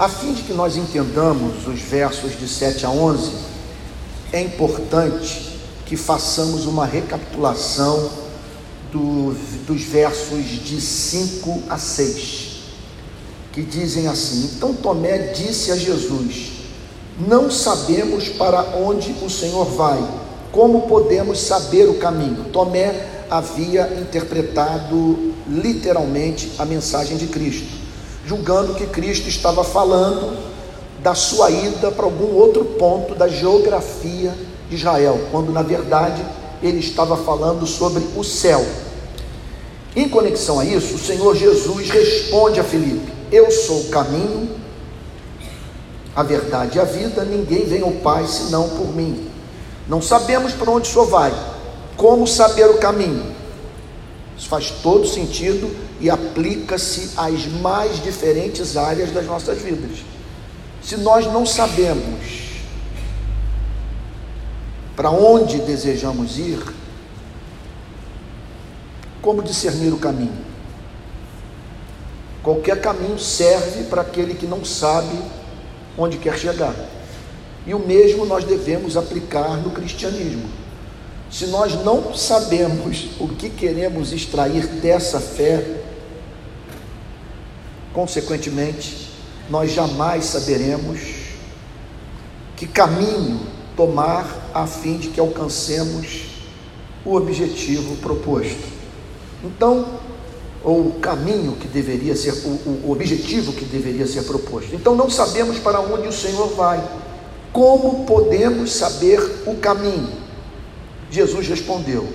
A fim de que nós entendamos os versos de 7 a 11, é importante que façamos uma recapitulação do, dos versos de 5 a 6, que dizem assim: Então Tomé disse a Jesus: Não sabemos para onde o Senhor vai, como podemos saber o caminho? Tomé havia interpretado literalmente a mensagem de Cristo, julgando que Cristo estava falando da sua ida para algum outro ponto da geografia de Israel, quando na verdade ele estava falando sobre o céu. Em conexão a isso, o Senhor Jesus responde a Filipe: Eu sou o caminho, a verdade e a vida, ninguém vem ao Pai senão por mim. Não sabemos para onde o Senhor vai, como saber o caminho? Isso faz todo sentido e aplica-se às mais diferentes áreas das nossas vidas. Se nós não sabemos para onde desejamos ir, como discernir o caminho? Qualquer caminho serve para aquele que não sabe onde quer chegar. E o mesmo nós devemos aplicar no cristianismo. Se nós não sabemos o que queremos extrair dessa fé, consequentemente, nós jamais saberemos que caminho tomar a fim de que alcancemos o objetivo proposto. Então, ou o caminho que deveria ser, o, o objetivo que deveria ser proposto. Então, não sabemos para onde o Senhor vai. Como podemos saber o caminho? Jesus respondeu: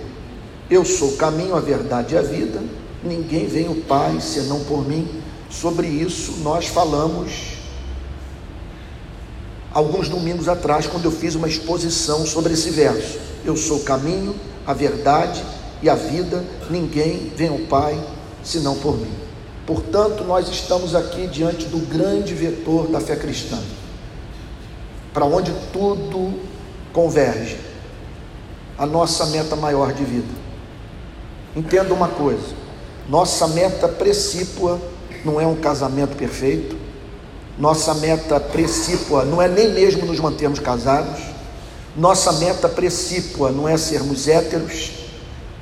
Eu sou o caminho, a verdade e a vida. Ninguém vem ao Pai senão por mim. Sobre isso nós falamos alguns domingos atrás, quando eu fiz uma exposição sobre esse verso. Eu sou o caminho, a verdade e a vida, ninguém vem ao Pai senão por mim. Portanto, nós estamos aqui diante do grande vetor da fé cristã, para onde tudo converge, a nossa meta maior de vida. Entenda uma coisa: nossa meta precípua não é um casamento perfeito, nossa meta precípua não é nem mesmo nos mantermos casados, nossa meta precípua não é sermos héteros,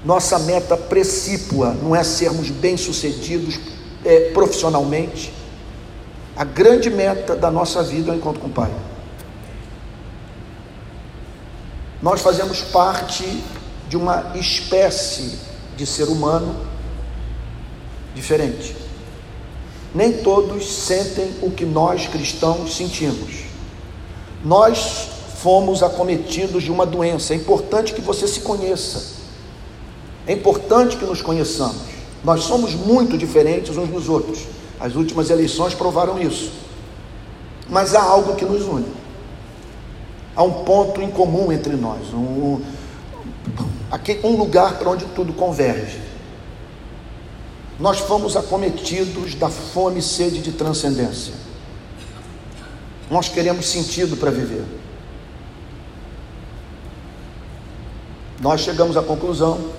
nossa meta precípua não é sermos bem-sucedidos é, profissionalmente. A grande meta da nossa vida é o encontro com o Pai. Nós fazemos parte de uma espécie de ser humano diferente. Nem todos sentem o que nós cristãos sentimos. Nós fomos acometidos de uma doença. É importante que você se conheça. É importante que nos conheçamos. Nós somos muito diferentes uns dos outros. As últimas eleições provaram isso. Mas há algo que nos une. Há um ponto em comum entre nós, um, um lugar para onde tudo converge. Nós fomos acometidos da fome e sede de transcendência. Nós queremos sentido para viver. Nós chegamos à conclusão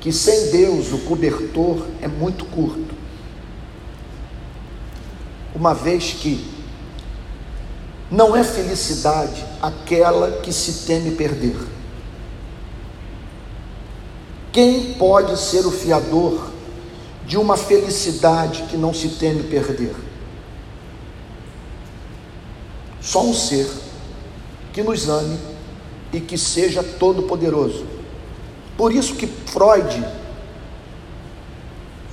que sem Deus o cobertor é muito curto. Uma vez que não é felicidade aquela que se teme perder. Quem pode ser o fiador de uma felicidade que não se teme perder? Só um ser que nos ame e que seja todo-poderoso por isso que Freud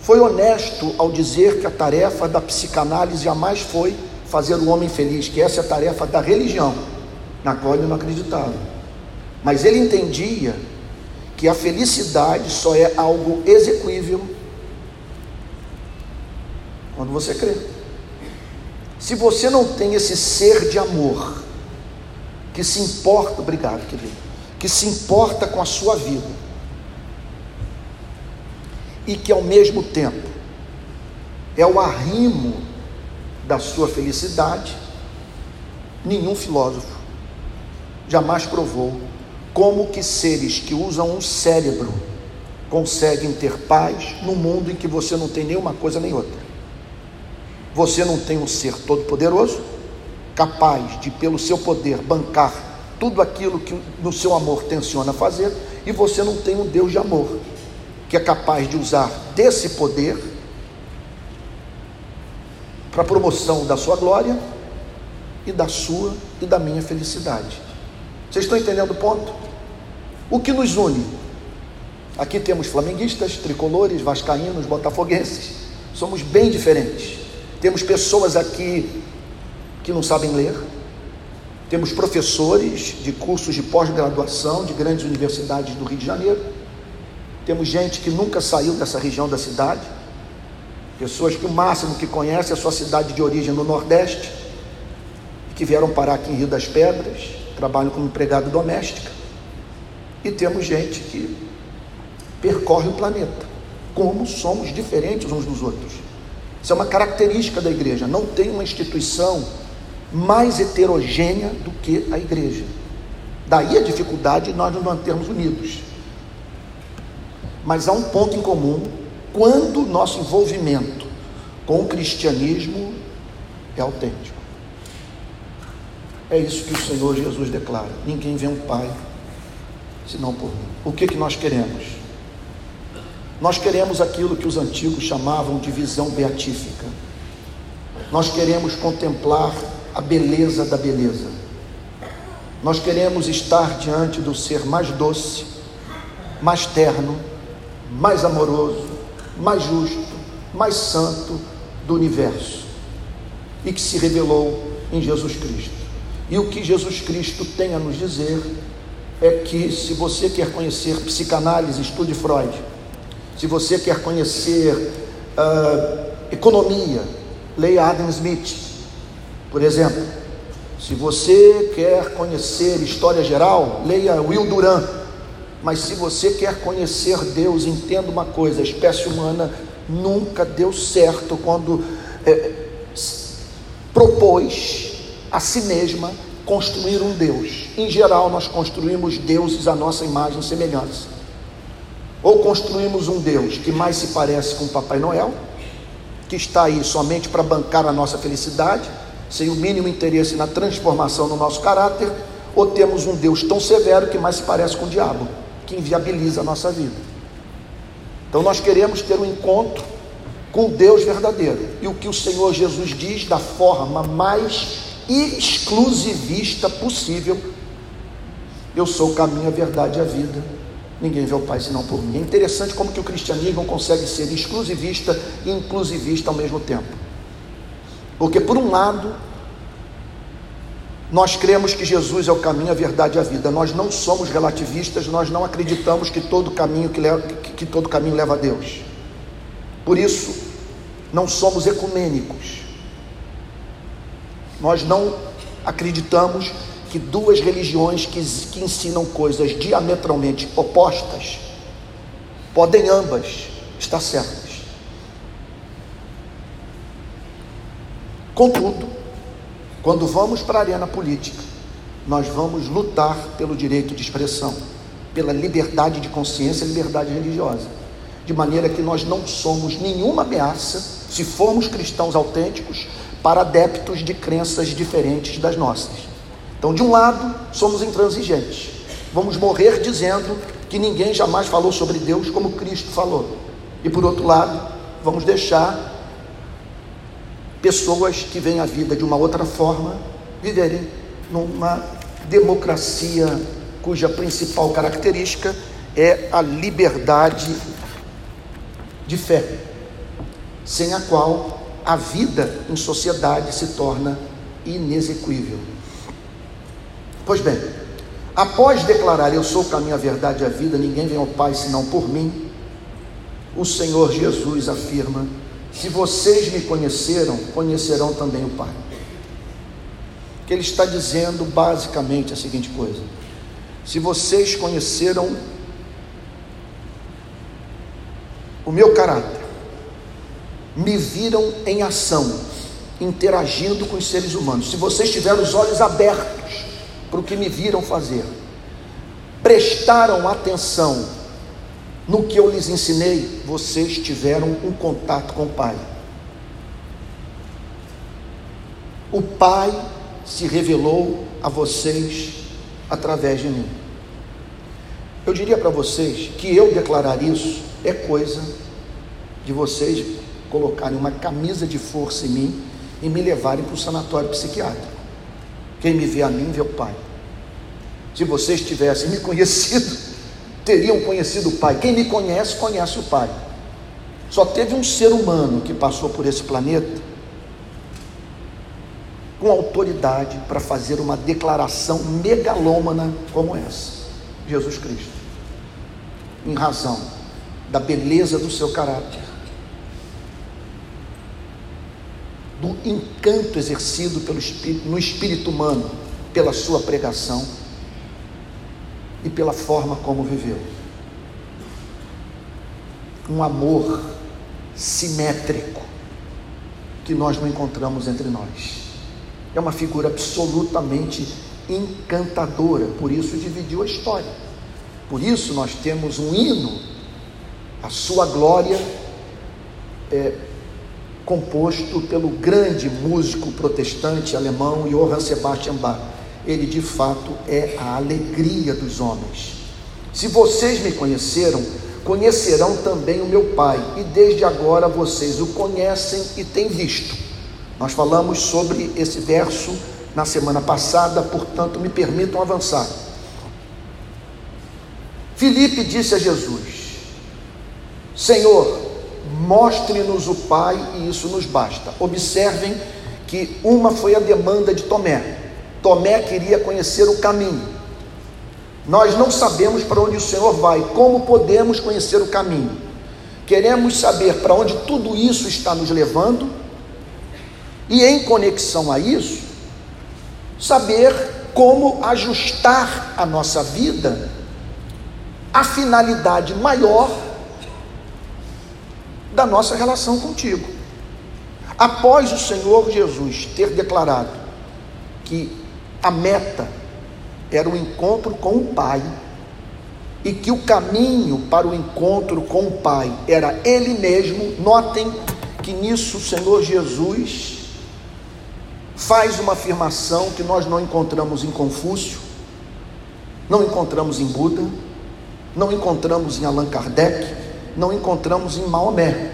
foi honesto ao dizer que a tarefa da psicanálise jamais foi fazer o homem feliz, que essa é a tarefa da religião, na qual ele não acreditava. Mas ele entendia que a felicidade só é algo execuível quando você crê. Se você não tem esse ser de amor que se importa, obrigado, querido, que se importa com a sua vida, e que ao mesmo tempo é o arrimo da sua felicidade, nenhum filósofo jamais provou como que seres que usam um cérebro conseguem ter paz no mundo em que você não tem nenhuma coisa nem outra. Você não tem um ser todo-poderoso, capaz de, pelo seu poder, bancar tudo aquilo que no seu amor tenciona fazer, e você não tem um Deus de amor, que é capaz de usar desse poder para a promoção da sua glória e da sua e da minha felicidade. Vocês estão entendendo o ponto? O que nos une? Aqui temos flamenguistas, tricolores, vascaínos, botafoguenses. Somos bem diferentes. Temos pessoas aqui que não sabem ler. Temos professores de cursos de pós-graduação de grandes universidades do Rio de Janeiro. Temos gente que nunca saiu dessa região da cidade. Pessoas que o máximo que conhecem é a sua cidade de origem no Nordeste, que vieram parar aqui em Rio das Pedras, trabalham como empregado doméstica. E temos gente que percorre o planeta. Como somos diferentes uns dos outros. Isso é uma característica da igreja. Não tem uma instituição mais heterogênea do que a igreja. Daí a dificuldade de nós nos mantermos unidos. Mas há um ponto em comum quando nosso envolvimento com o cristianismo é autêntico. É isso que o Senhor Jesus declara: ninguém vê um Pai senão por mim. O que, que nós queremos? Nós queremos aquilo que os antigos chamavam de visão beatífica. Nós queremos contemplar a beleza da beleza. Nós queremos estar diante do ser mais doce, mais terno, mais amoroso, mais justo, mais santo do universo e que se revelou em Jesus Cristo. E o que Jesus Cristo tem a nos dizer é que se você quer conhecer psicanálise, estude Freud. Se você quer conhecer uh, economia, leia Adam Smith, por exemplo. Se você quer conhecer história geral, leia Will Duran. Mas se você quer conhecer Deus, entenda uma coisa: a espécie humana nunca deu certo quando é, propôs a si mesma construir um Deus. Em geral, nós construímos deuses à nossa imagem e semelhança. Ou construímos um Deus que mais se parece com o Papai Noel, que está aí somente para bancar a nossa felicidade, sem o mínimo interesse na transformação no nosso caráter, ou temos um Deus tão severo que mais se parece com o diabo, que inviabiliza a nossa vida. Então nós queremos ter um encontro com Deus verdadeiro. E o que o Senhor Jesus diz da forma mais exclusivista possível: Eu sou o caminho, a verdade e a vida. Ninguém vê o Pai senão por mim. É interessante como que o cristianismo consegue ser exclusivista e inclusivista ao mesmo tempo. Porque por um lado, nós cremos que Jesus é o caminho, a verdade e a vida. Nós não somos relativistas, nós não acreditamos que todo caminho que, leva, que, que todo caminho leva a Deus. Por isso, não somos ecumênicos. Nós não acreditamos que duas religiões que, que ensinam coisas diametralmente opostas podem ambas estar certas. Contudo, quando vamos para a arena política, nós vamos lutar pelo direito de expressão, pela liberdade de consciência e liberdade religiosa, de maneira que nós não somos nenhuma ameaça, se formos cristãos autênticos, para adeptos de crenças diferentes das nossas. Então, de um lado, somos intransigentes. Vamos morrer dizendo que ninguém jamais falou sobre Deus como Cristo falou. E por outro lado, vamos deixar pessoas que veem a vida de uma outra forma viverem numa democracia cuja principal característica é a liberdade de fé, sem a qual a vida em sociedade se torna inexequível. Pois bem, após declarar eu sou o caminho, a verdade e a vida, ninguém vem ao Pai senão por mim, o Senhor Jesus afirma: se vocês me conheceram, conhecerão também o Pai. Que ele está dizendo basicamente a seguinte coisa: se vocês conheceram o meu caráter, me viram em ação, interagindo com os seres humanos. Se vocês tiveram os olhos abertos para o que me viram fazer, prestaram atenção no que eu lhes ensinei, vocês tiveram um contato com o Pai. O Pai se revelou a vocês através de mim. Eu diria para vocês que eu declarar isso é coisa de vocês colocarem uma camisa de força em mim e me levarem para o sanatório psiquiátrico. Quem me vê a mim, vê o Pai. Se vocês tivessem me conhecido, teriam conhecido o Pai. Quem me conhece, conhece o Pai. Só teve um ser humano que passou por esse planeta com autoridade para fazer uma declaração megalômana como essa: Jesus Cristo. Em razão da beleza do seu caráter, do encanto exercido pelo espírito, no espírito humano pela sua pregação e pela forma como viveu. Um amor simétrico que nós não encontramos entre nós. É uma figura absolutamente encantadora, por isso dividiu a história. Por isso nós temos um hino, a sua glória, é, composto pelo grande músico protestante alemão Johann Sebastian Bach. Ele de fato é a alegria dos homens. Se vocês me conheceram, conhecerão também o meu Pai, e desde agora vocês o conhecem e têm visto. Nós falamos sobre esse verso na semana passada, portanto, me permitam avançar. Filipe disse a Jesus: Senhor, mostre-nos o Pai e isso nos basta. Observem que uma foi a demanda de Tomé. Tomé queria conhecer o caminho. Nós não sabemos para onde o Senhor vai, como podemos conhecer o caminho? Queremos saber para onde tudo isso está nos levando e, em conexão a isso, saber como ajustar a nossa vida à finalidade maior da nossa relação contigo. Após o Senhor Jesus ter declarado que a meta era o encontro com o Pai, e que o caminho para o encontro com o Pai era Ele mesmo, notem que nisso o Senhor Jesus faz uma afirmação que nós não encontramos em Confúcio, não encontramos em Buda, não encontramos em Allan Kardec, não encontramos em Maomé.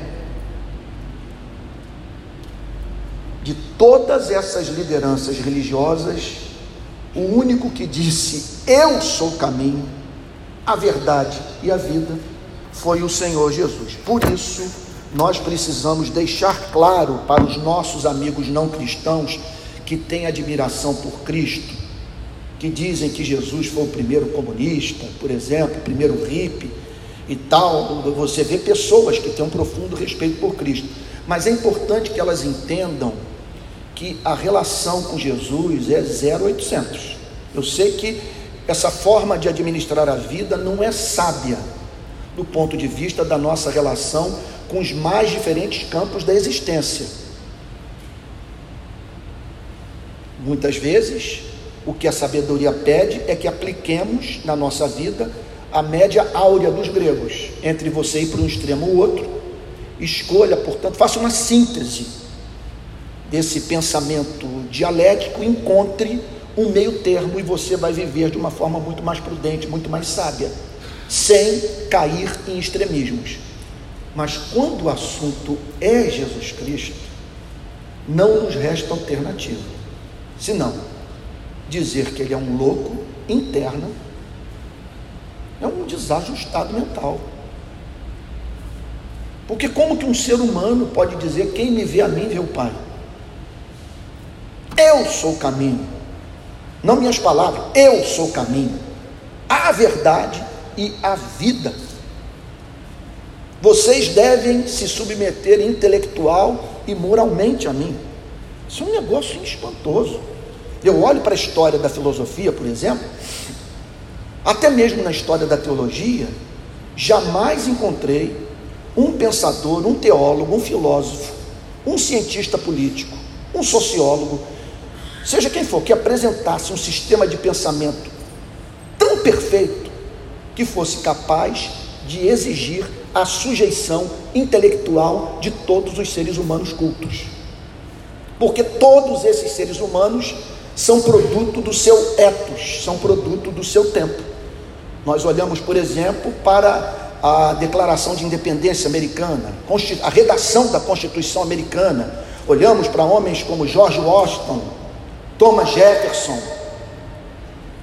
De todas essas lideranças religiosas, o único que disse: Eu sou o caminho, a verdade e a vida, foi o Senhor Jesus. Por isso, nós precisamos deixar claro para os nossos amigos não cristãos que têm admiração por Cristo, que dizem que Jesus foi o primeiro comunista, por exemplo, o primeiro hippie e tal. Você vê pessoas que têm um profundo respeito por Cristo, mas é importante que elas entendam que a relação com Jesus é 0800. Eu sei que essa forma de administrar a vida não é sábia do ponto de vista da nossa relação com os mais diferentes campos da existência. Muitas vezes, o que a sabedoria pede é que apliquemos na nossa vida a média áurea dos gregos, entre você ir para um extremo ou outro. Escolha, portanto, faça uma síntese desse pensamento dialético, encontre um meio termo e você vai viver de uma forma muito mais prudente, muito mais sábia, sem cair em extremismos. Mas quando o assunto é Jesus Cristo, não nos resta alternativa, senão dizer que ele é um louco interno, é um desajustado mental. Porque como que um ser humano pode dizer quem me vê a mim vê o Pai? Eu sou o caminho, não minhas palavras, eu sou o caminho, a verdade e a vida. Vocês devem se submeter intelectual e moralmente a mim. Isso é um negócio espantoso. Eu olho para a história da filosofia, por exemplo, até mesmo na história da teologia, jamais encontrei um pensador, um teólogo, um filósofo, um cientista político, um sociólogo seja quem for, que apresentasse um sistema de pensamento tão perfeito que fosse capaz de exigir a sujeição intelectual de todos os seres humanos cultos. Porque todos esses seres humanos são produto do seu etos, são produto do seu tempo. Nós olhamos, por exemplo, para a Declaração de Independência Americana, a redação da Constituição Americana. Olhamos para homens como George Washington, Thomas Jefferson,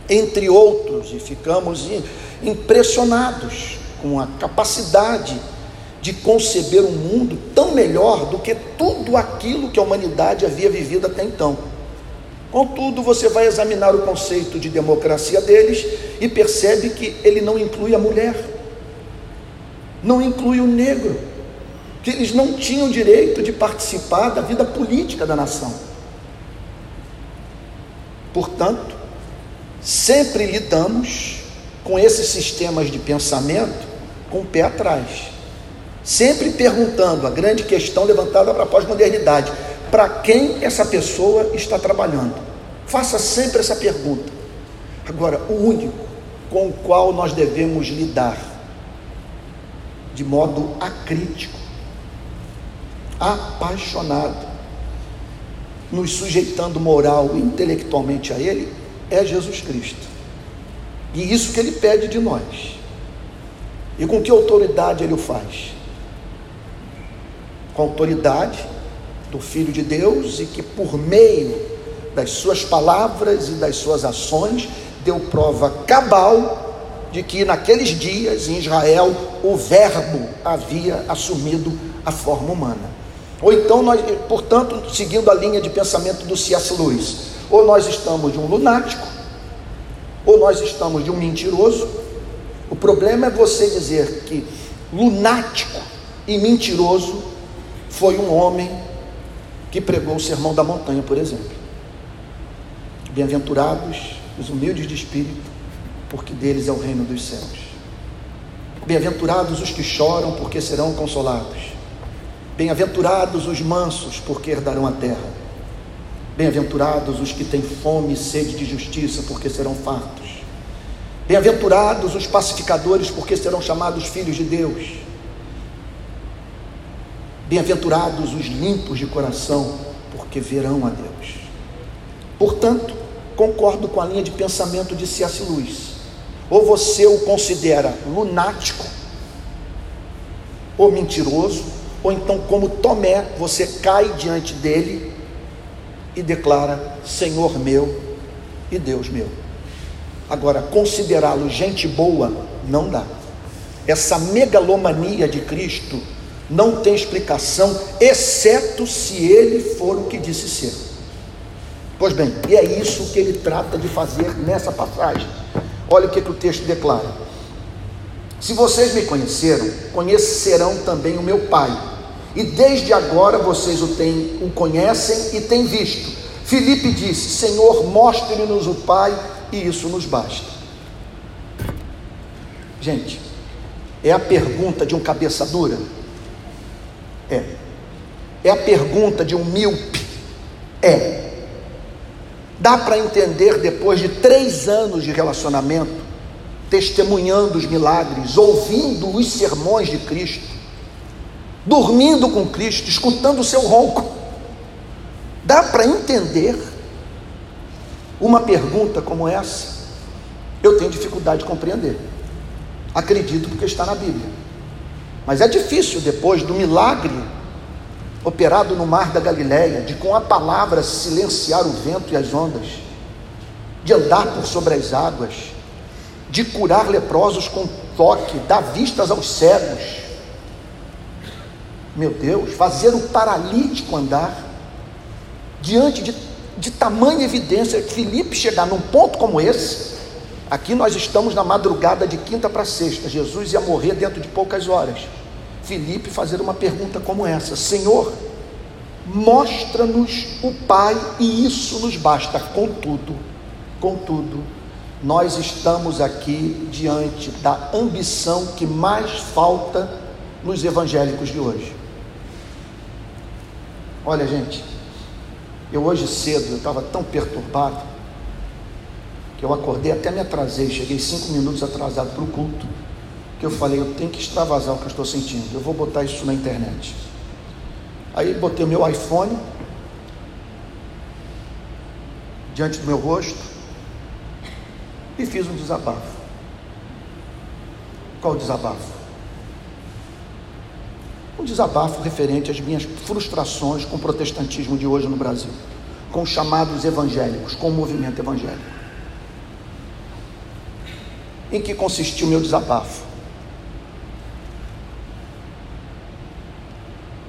entre outros, e ficamos impressionados com a capacidade de conceber um mundo tão melhor do que tudo aquilo que a humanidade havia vivido até então. Contudo, você vai examinar o conceito de democracia deles e percebe que ele não inclui a mulher, não inclui o negro, que eles não tinham direito de participar da vida política da nação. Portanto, sempre lidamos com esses sistemas de pensamento com o pé atrás, sempre perguntando a grande questão levantada para a pós-modernidade: para quem essa pessoa está trabalhando? Faça sempre essa pergunta. Agora, o único com o qual nós devemos lidar de modo acrítico, apaixonado, nos sujeitando moral e intelectualmente a Ele, é Jesus Cristo. E isso que Ele pede de nós. E com que autoridade Ele o faz? Com a autoridade do Filho de Deus e que por meio das suas palavras e das suas ações deu prova cabal de que naqueles dias em Israel o Verbo havia assumido a forma humana. Ou então nós, portanto, seguindo a linha de pensamento do C.S. Lewis, ou nós estamos de um lunático, ou nós estamos de um mentiroso. O problema é você dizer que lunático e mentiroso foi um homem que pregou o sermão da montanha, por exemplo. Bem-aventurados os humildes de espírito, porque deles é o reino dos céus. Bem-aventurados os que choram, porque serão consolados. Bem-aventurados os mansos, porque herdarão a terra. Bem-aventurados os que têm fome e sede de justiça, porque serão fartos. Bem-aventurados os pacificadores, porque serão chamados filhos de Deus. Bem-aventurados os limpos de coração, porque verão a Deus. Portanto, concordo com a linha de pensamento de C.S. Lewis. Ou você o considera lunático, ou mentiroso, ou então, como Tomé, você cai diante dele e declara: Senhor meu e Deus meu. Agora, considerá-lo gente boa não dá. Essa megalomania de Cristo não tem explicação, exceto se ele for o que disse ser. Pois bem, e é isso que ele trata de fazer nessa passagem. Olha o que, que o texto declara: Se vocês me conheceram, conhecerão também o meu Pai, e desde agora vocês o, têm, o conhecem e têm visto. Filipe disse: Senhor, mostre-nos o Pai, e isso nos basta. Gente, é a pergunta de um cabeça dura? É. É a pergunta de um míope? É. Dá para entender depois de três anos de relacionamento, testemunhando os milagres, ouvindo os sermões de Cristo, dormindo com Cristo, escutando o seu ronco. Dá para entender uma pergunta como essa? Eu tenho dificuldade de compreender. Acredito porque está na Bíblia. Mas é difícil depois do milagre operado no mar da Galileia, de com a palavra silenciar o vento e as ondas, de andar por sobre as águas, de curar leprosos com toque, dar vistas aos cegos. Meu Deus, fazer o paralítico andar diante de, de tamanha evidência, Filipe chegar num ponto como esse, Aqui nós estamos na madrugada de quinta para sexta. Jesus ia morrer dentro de poucas horas. Filipe fazer uma pergunta como essa: Senhor, mostra-nos o Pai e isso nos basta. Contudo, contudo, nós estamos aqui diante da ambição que mais falta nos evangélicos de hoje. Olha, gente, eu hoje cedo eu estava tão perturbado que eu acordei, até me atrasei, cheguei cinco minutos atrasado para o culto, que eu falei, eu tenho que extravasar o que eu estou sentindo, eu vou botar isso na internet. Aí botei o meu iPhone diante do meu rosto e fiz um desabafo. Qual o desabafo? Um desabafo referente às minhas frustrações com o protestantismo de hoje no Brasil, com os chamados evangélicos, com o movimento evangélico. Em que consistiu o meu desabafo?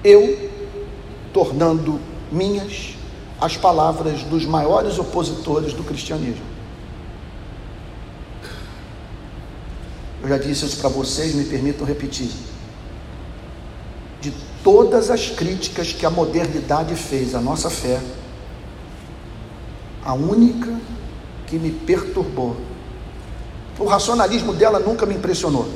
Eu tornando minhas as palavras dos maiores opositores do cristianismo. Eu já disse isso para vocês, me permitam repetir. De todas as críticas que a modernidade fez à nossa fé, a única que me perturbou, o racionalismo dela nunca me impressionou.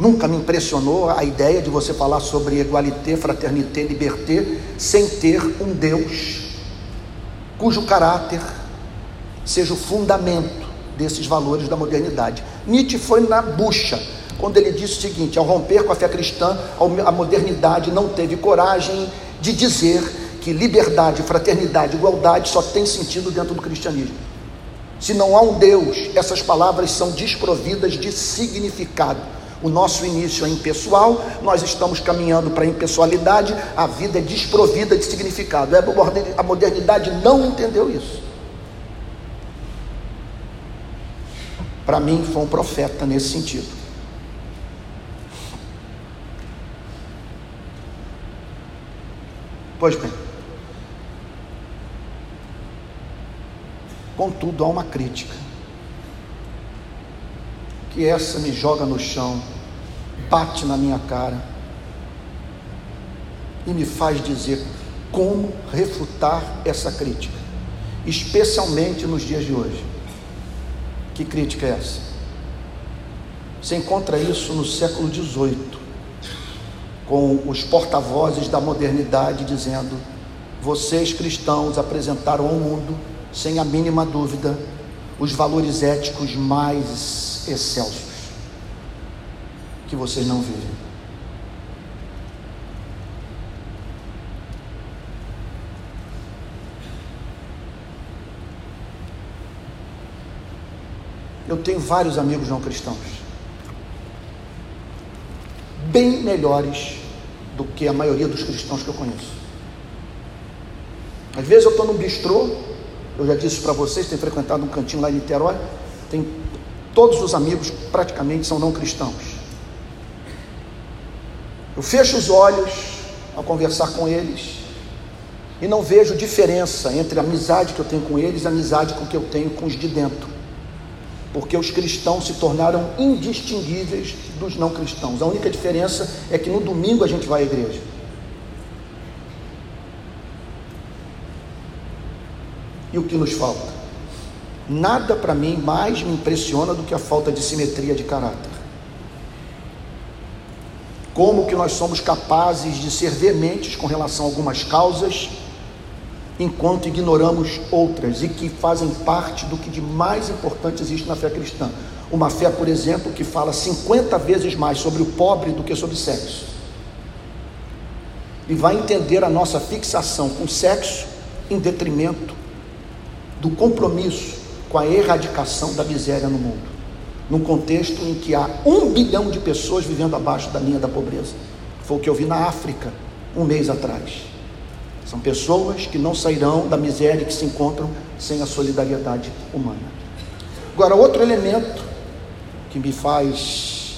Nunca me impressionou a ideia de você falar sobre igualité, fraternité, liberté, sem ter um Deus cujo caráter seja o fundamento desses valores da modernidade. Nietzsche foi na bucha quando ele disse o seguinte: ao romper com a fé cristã, a modernidade não teve coragem de dizer que liberdade, fraternidade, igualdade só tem sentido dentro do cristianismo. Se não há um Deus, essas palavras são desprovidas de significado. O nosso início é impessoal, nós estamos caminhando para a impessoalidade, a vida é desprovida de significado. É, a modernidade não entendeu isso. Para mim, foi um profeta nesse sentido. Pois bem, contudo, há uma crítica que essa me joga no chão, bate na minha cara e me faz dizer como refutar essa crítica, especialmente nos dias de hoje. Que crítica é essa? Você encontra isso no século XVIII, com os porta-vozes da modernidade dizendo: vocês cristãos apresentaram ao mundo, sem a mínima dúvida, os valores éticos mais excelsos que vocês não vivem. Eu tenho vários amigos não cristãos, bem melhores do que a maioria dos cristãos que eu conheço. Às vezes eu estou num bistrô, eu já disse para vocês, tenho frequentado um cantinho lá em Niterói, tem todos os amigos praticamente são não cristãos. Eu fecho os olhos ao conversar com eles e não vejo diferença entre a amizade que eu tenho com eles e a amizade com que eu tenho com os de dentro. Porque os cristãos se tornaram indistinguíveis dos não cristãos. A única diferença é que no domingo a gente vai à igreja. E o que nos falta? Nada para mim mais me impressiona do que a falta de simetria de caráter. Como que nós somos capazes de ser veementes com relação a algumas causas, enquanto ignoramos outras e que fazem parte do que de mais importante existe na fé cristã. Uma fé, por exemplo, que fala 50 vezes mais sobre o pobre do que sobre sexo. E vai entender a nossa fixação com sexo em detrimento do compromisso com a erradicação da miséria no mundo, num contexto em que há um bilhão de pessoas vivendo abaixo da linha da pobreza. Foi o que eu vi na África um mês atrás. São pessoas que não sairão da miséria que se encontram sem a solidariedade humana. Agora, outro elemento que me faz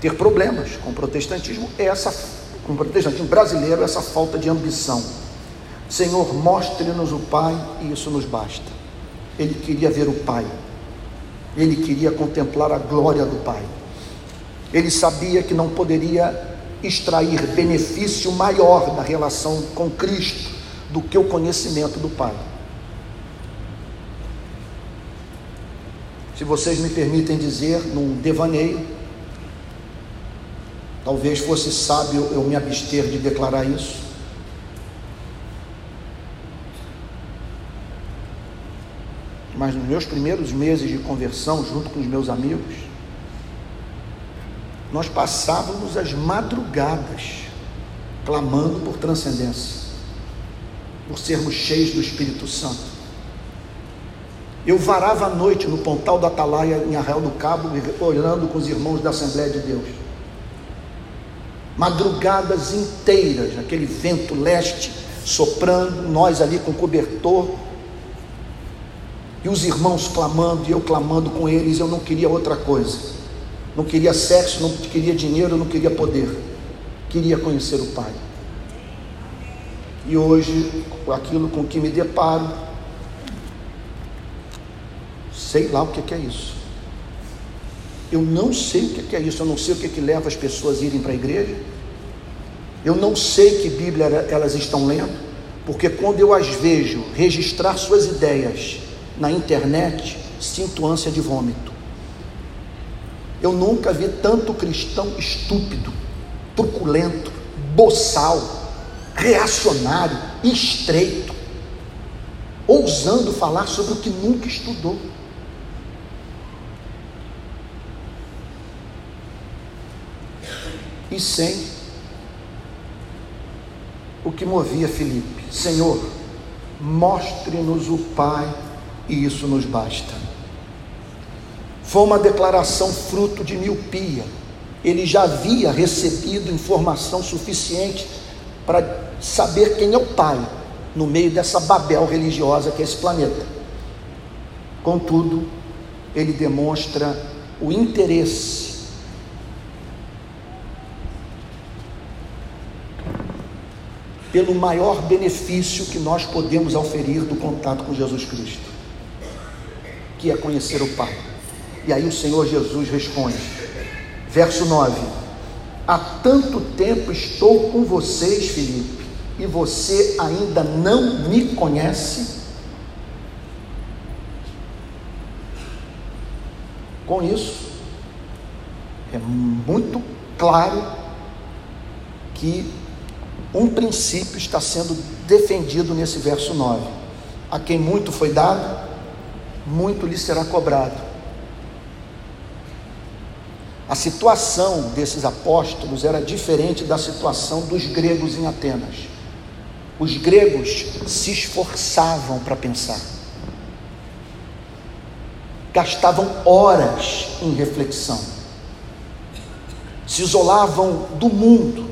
ter problemas com o protestantismo é essa, com o protestantismo brasileiro, essa falta de ambição Senhor, mostre-nos o Pai e isso nos basta. Ele queria ver o Pai, ele queria contemplar a glória do Pai. Ele sabia que não poderia extrair benefício maior da relação com Cristo do que o conhecimento do Pai. Se vocês me permitem dizer, num devaneio, talvez fosse sábio eu me abster de declarar isso, mas nos meus primeiros meses de conversão, junto com os meus amigos, nós passávamos as madrugadas clamando por transcendência. por sermos cheios do Espírito Santo. Eu varava a noite no pontal da Atalaia em Arraial do Cabo, orando com os irmãos da Assembleia de Deus. Madrugadas inteiras, aquele vento leste soprando, nós ali com cobertor, e os irmãos clamando, e eu clamando com eles, eu não queria outra coisa. Não queria sexo, não queria dinheiro, não queria poder. Queria conhecer o Pai. E hoje, aquilo com que me deparo, sei lá o que é isso. Eu não sei o que é isso, eu não sei o que, é que leva as pessoas a irem para a igreja. Eu não sei que Bíblia elas estão lendo, porque quando eu as vejo registrar suas ideias na internet, sinto ânsia de vômito. Eu nunca vi tanto cristão estúpido, truculento, boçal, reacionário, estreito, ousando falar sobre o que nunca estudou. E sem o que movia Felipe: Senhor, mostre-nos o Pai e isso nos basta. Foi uma declaração fruto de miopia. Ele já havia recebido informação suficiente para saber quem é o Pai no meio dessa Babel religiosa que é esse planeta. Contudo, ele demonstra o interesse pelo maior benefício que nós podemos oferir do contato com Jesus Cristo que é conhecer o Pai. E aí o Senhor Jesus responde, verso 9: Há tanto tempo estou com vocês, Felipe, e você ainda não me conhece? Com isso, é muito claro que um princípio está sendo defendido nesse verso 9. A quem muito foi dado, muito lhe será cobrado. A situação desses apóstolos era diferente da situação dos gregos em Atenas. Os gregos se esforçavam para pensar, gastavam horas em reflexão, se isolavam do mundo,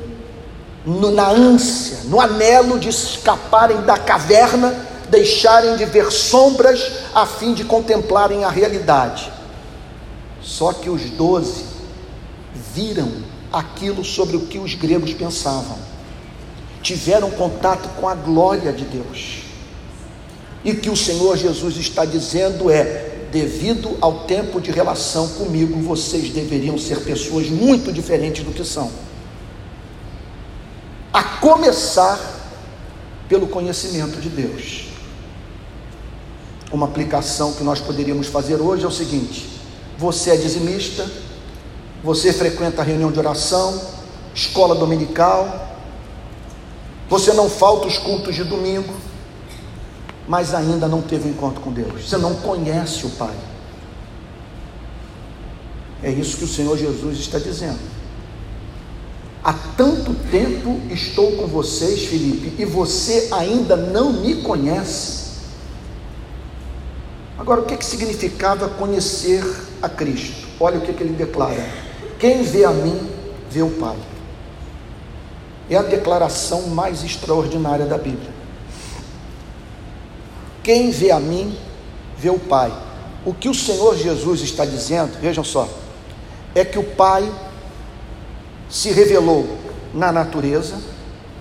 no, na ânsia, no anelo de escaparem da caverna deixarem de ver sombras a fim de contemplarem a realidade. Só que os doze viram aquilo sobre o que os gregos pensavam, tiveram contato com a glória de Deus. E que o Senhor Jesus está dizendo é: devido ao tempo de relação comigo, vocês deveriam ser pessoas muito diferentes do que são. A começar pelo conhecimento de Deus. Uma aplicação que nós poderíamos fazer hoje é o seguinte: você é dizimista, você frequenta a reunião de oração, escola dominical, você não falta os cultos de domingo, mas ainda não teve um encontro com Deus, você não conhece o Pai. É isso que o Senhor Jesus está dizendo. Há tanto tempo estou com vocês, Felipe, e você ainda não me conhece. Agora, o que, que significava conhecer a Cristo? Olha o que, que ele declara: Quem vê a mim, vê o Pai. É a declaração mais extraordinária da Bíblia. Quem vê a mim, vê o Pai. O que o Senhor Jesus está dizendo, vejam só, é que o Pai se revelou na natureza,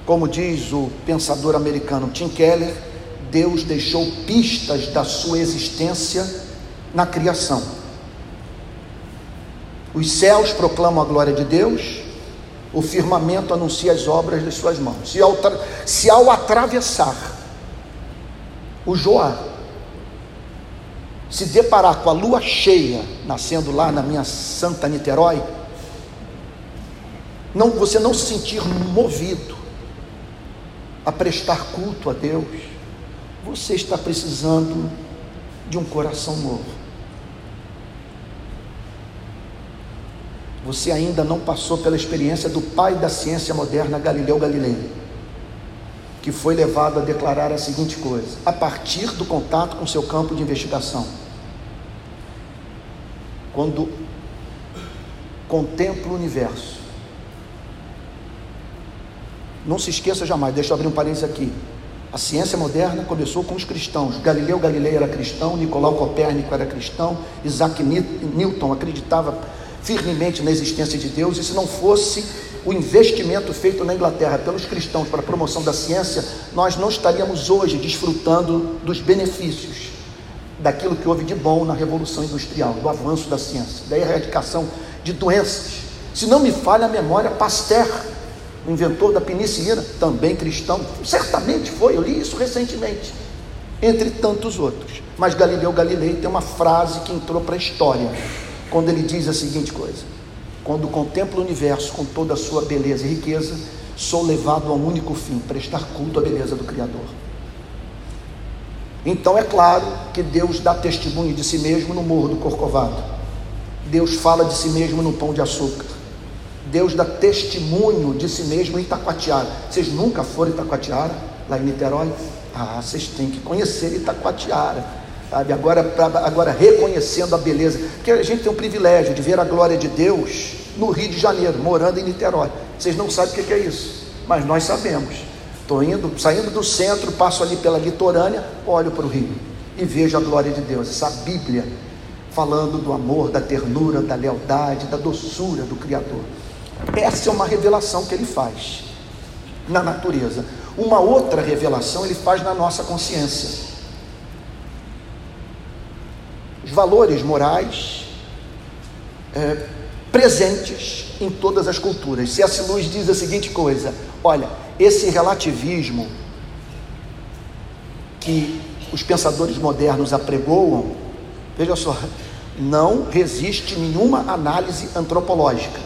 como diz o pensador americano Tim Keller, Deus deixou pistas da sua existência na criação. Os céus proclamam a glória de Deus, o firmamento anuncia as obras de suas mãos. Se ao, se ao atravessar o Joá, se deparar com a lua cheia nascendo lá na minha Santa Niterói, não, você não se sentir movido a prestar culto a Deus, você está precisando de um coração novo. Você ainda não passou pela experiência do pai da ciência moderna, Galileu Galilei. que foi levado a declarar a seguinte coisa: a partir do contato com seu campo de investigação, quando contempla o universo, não se esqueça jamais, deixa eu abrir um parênteses aqui. A ciência moderna começou com os cristãos. Galileu Galilei era cristão, Nicolau Copérnico era cristão, Isaac Newton acreditava firmemente na existência de Deus, e se não fosse o investimento feito na Inglaterra pelos cristãos para a promoção da ciência, nós não estaríamos hoje desfrutando dos benefícios daquilo que houve de bom na Revolução Industrial, do avanço da ciência, da erradicação de doenças. Se não me falha a memória, Pasteur o inventor da penicilina, também cristão, certamente foi, eu li isso recentemente, entre tantos outros. Mas Galileu Galilei tem uma frase que entrou para a história, quando ele diz a seguinte coisa: Quando contemplo o universo com toda a sua beleza e riqueza, sou levado a um único fim, prestar culto à beleza do Criador. Então é claro que Deus dá testemunho de si mesmo no Morro do Corcovado. Deus fala de si mesmo no pão de açúcar. Deus dá testemunho de si mesmo em Itacoatiara. Vocês nunca foram em Itacoatiara, lá em Niterói? Ah, vocês têm que conhecer Itacoatiara. Sabe? Agora, agora reconhecendo a beleza. Porque a gente tem o privilégio de ver a glória de Deus no Rio de Janeiro, morando em Niterói. Vocês não sabem o que é isso, mas nós sabemos. Estou indo, saindo do centro, passo ali pela litorânea, olho para o rio e vejo a glória de Deus. Essa Bíblia falando do amor, da ternura, da lealdade, da doçura do Criador. Essa é uma revelação que ele faz na natureza. Uma outra revelação ele faz na nossa consciência. Os valores morais é, presentes em todas as culturas. C.S. Lewis diz a seguinte coisa: olha, esse relativismo que os pensadores modernos apregoam, veja só, não resiste nenhuma análise antropológica.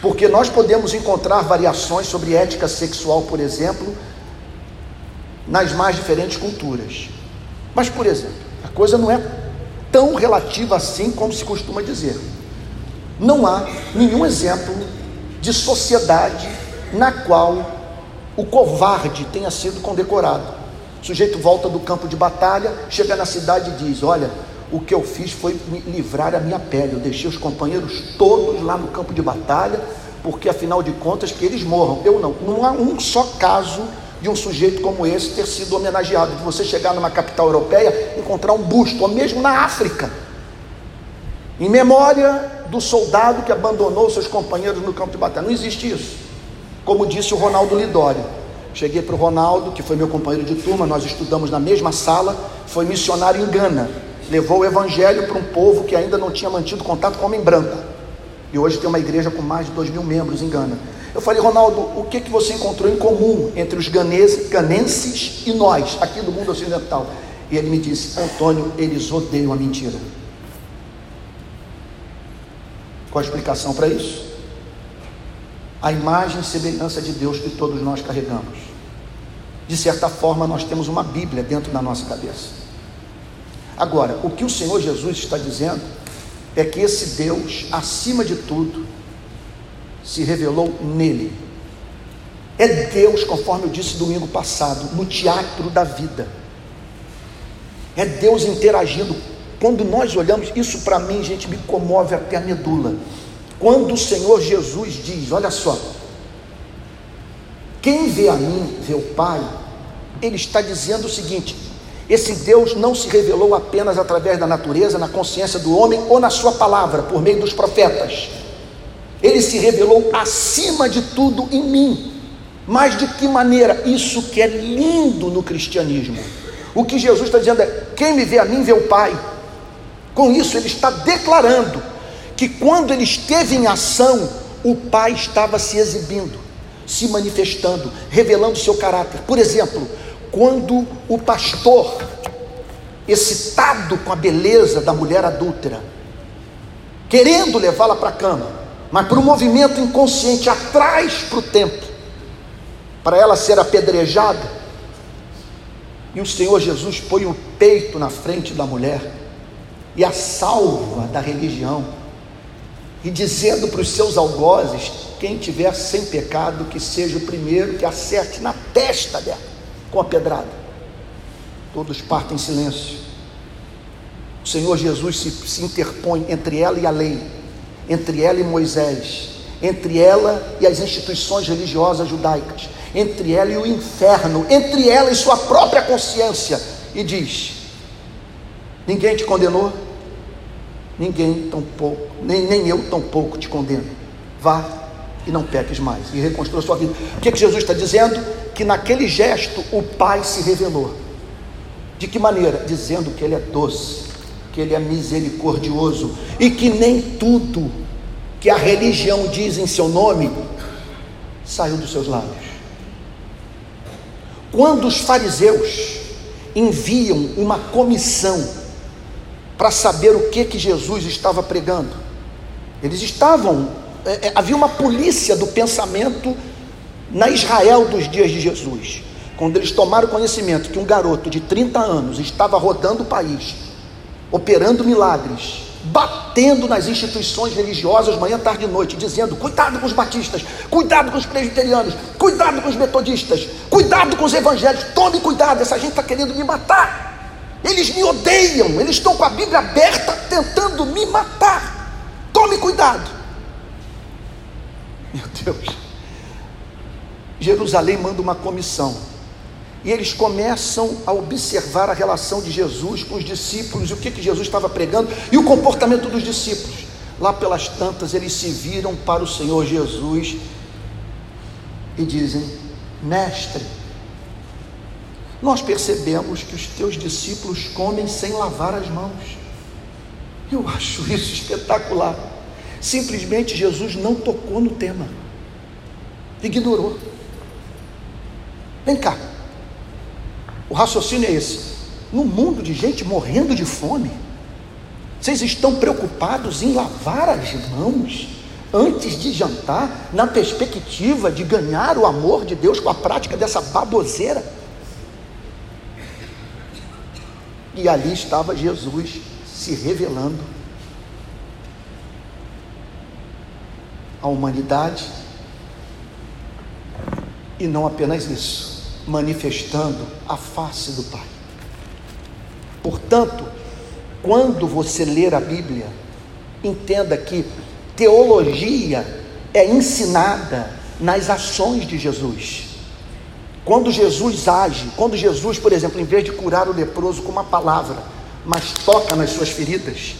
Porque nós podemos encontrar variações sobre ética sexual, por exemplo, nas mais diferentes culturas. Mas, por exemplo, a coisa não é tão relativa assim como se costuma dizer. Não há nenhum exemplo de sociedade na qual o covarde tenha sido condecorado. O sujeito volta do campo de batalha, chega na cidade e diz: Olha, o que eu fiz foi livrar a minha pele. Eu deixei os companheiros todos lá no campo de batalha, porque afinal de contas que eles morram. Eu não. Não há um só caso de um sujeito como esse ter sido homenageado. De você chegar numa capital europeia, encontrar um busto, ou mesmo na África, em memória do soldado que abandonou seus companheiros no campo de batalha. Não existe isso. Como disse o Ronaldo Lidório. Cheguei para o Ronaldo, que foi meu companheiro de turma, nós estudamos na mesma sala, foi missionário em Gana levou o evangelho para um povo que ainda não tinha mantido contato com homem branco. E hoje tem uma igreja com mais de dois mil membros em Gana. Eu falei, Ronaldo, o que, que você encontrou em comum entre os ganenses, ganenses e nós, aqui do mundo ocidental? E ele me disse, Antônio, eles odeiam a mentira. Qual a explicação para isso? A imagem e semelhança de Deus que todos nós carregamos. De certa forma, nós temos uma Bíblia dentro da nossa cabeça. Agora, o que o Senhor Jesus está dizendo é que esse Deus, acima de tudo, se revelou nele. É Deus, conforme eu disse domingo passado, no teatro da vida. É Deus interagindo. Quando nós olhamos, isso para mim, gente, me comove até a medula. Quando o Senhor Jesus diz: Olha só, quem vê a mim, vê o Pai, ele está dizendo o seguinte: esse Deus não se revelou apenas através da natureza, na consciência do homem ou na sua palavra, por meio dos profetas. Ele se revelou acima de tudo em mim. Mas de que maneira? Isso que é lindo no cristianismo. O que Jesus está dizendo é: quem me vê a mim, vê o Pai. Com isso, ele está declarando que quando ele esteve em ação, o Pai estava se exibindo, se manifestando, revelando seu caráter. Por exemplo, quando o pastor, excitado com a beleza da mulher adúltera, querendo levá-la para a cama, mas por um movimento inconsciente atrás para o templo, para ela ser apedrejada, e o Senhor Jesus põe o peito na frente da mulher e a salva da religião, e dizendo para os seus algozes: quem tiver sem pecado, que seja o primeiro que acerte na testa dela com a pedrada. Todos partem em silêncio. O Senhor Jesus se, se interpõe entre ela e a lei, entre ela e Moisés, entre ela e as instituições religiosas judaicas, entre ela e o inferno, entre ela e sua própria consciência, e diz: Ninguém te condenou, ninguém tampouco, nem, nem eu tampouco te condeno. Vá e não peques mais, e reconstrua sua vida. O que, que Jesus está dizendo? Que naquele gesto o Pai se revelou. De que maneira? Dizendo que Ele é doce, que Ele é misericordioso e que nem tudo que a religião diz em seu nome saiu dos seus lábios. Quando os fariseus enviam uma comissão para saber o que que Jesus estava pregando, eles estavam, é, é, havia uma polícia do pensamento na Israel dos dias de Jesus. Quando eles tomaram conhecimento que um garoto de 30 anos estava rodando o país, operando milagres, batendo nas instituições religiosas manhã, tarde e noite, dizendo: cuidado com os batistas, cuidado com os presbiterianos, cuidado com os metodistas, cuidado com os evangélicos, tome cuidado, essa gente está querendo me matar. Eles me odeiam, eles estão com a Bíblia aberta tentando me matar. Tome cuidado. Meu Deus. Jerusalém manda uma comissão e eles começam a observar a relação de Jesus com os discípulos, e o que, que Jesus estava pregando e o comportamento dos discípulos. Lá pelas tantas, eles se viram para o Senhor Jesus e dizem: Mestre, nós percebemos que os teus discípulos comem sem lavar as mãos. Eu acho isso espetacular. Simplesmente Jesus não tocou no tema, ignorou. Vem cá, o raciocínio é esse: no mundo de gente morrendo de fome, vocês estão preocupados em lavar as mãos antes de jantar, na perspectiva de ganhar o amor de Deus com a prática dessa baboseira? E ali estava Jesus se revelando à humanidade, e não apenas isso manifestando a face do Pai. Portanto, quando você ler a Bíblia, entenda que teologia é ensinada nas ações de Jesus. Quando Jesus age, quando Jesus, por exemplo, em vez de curar o leproso com uma palavra, mas toca nas suas feridas,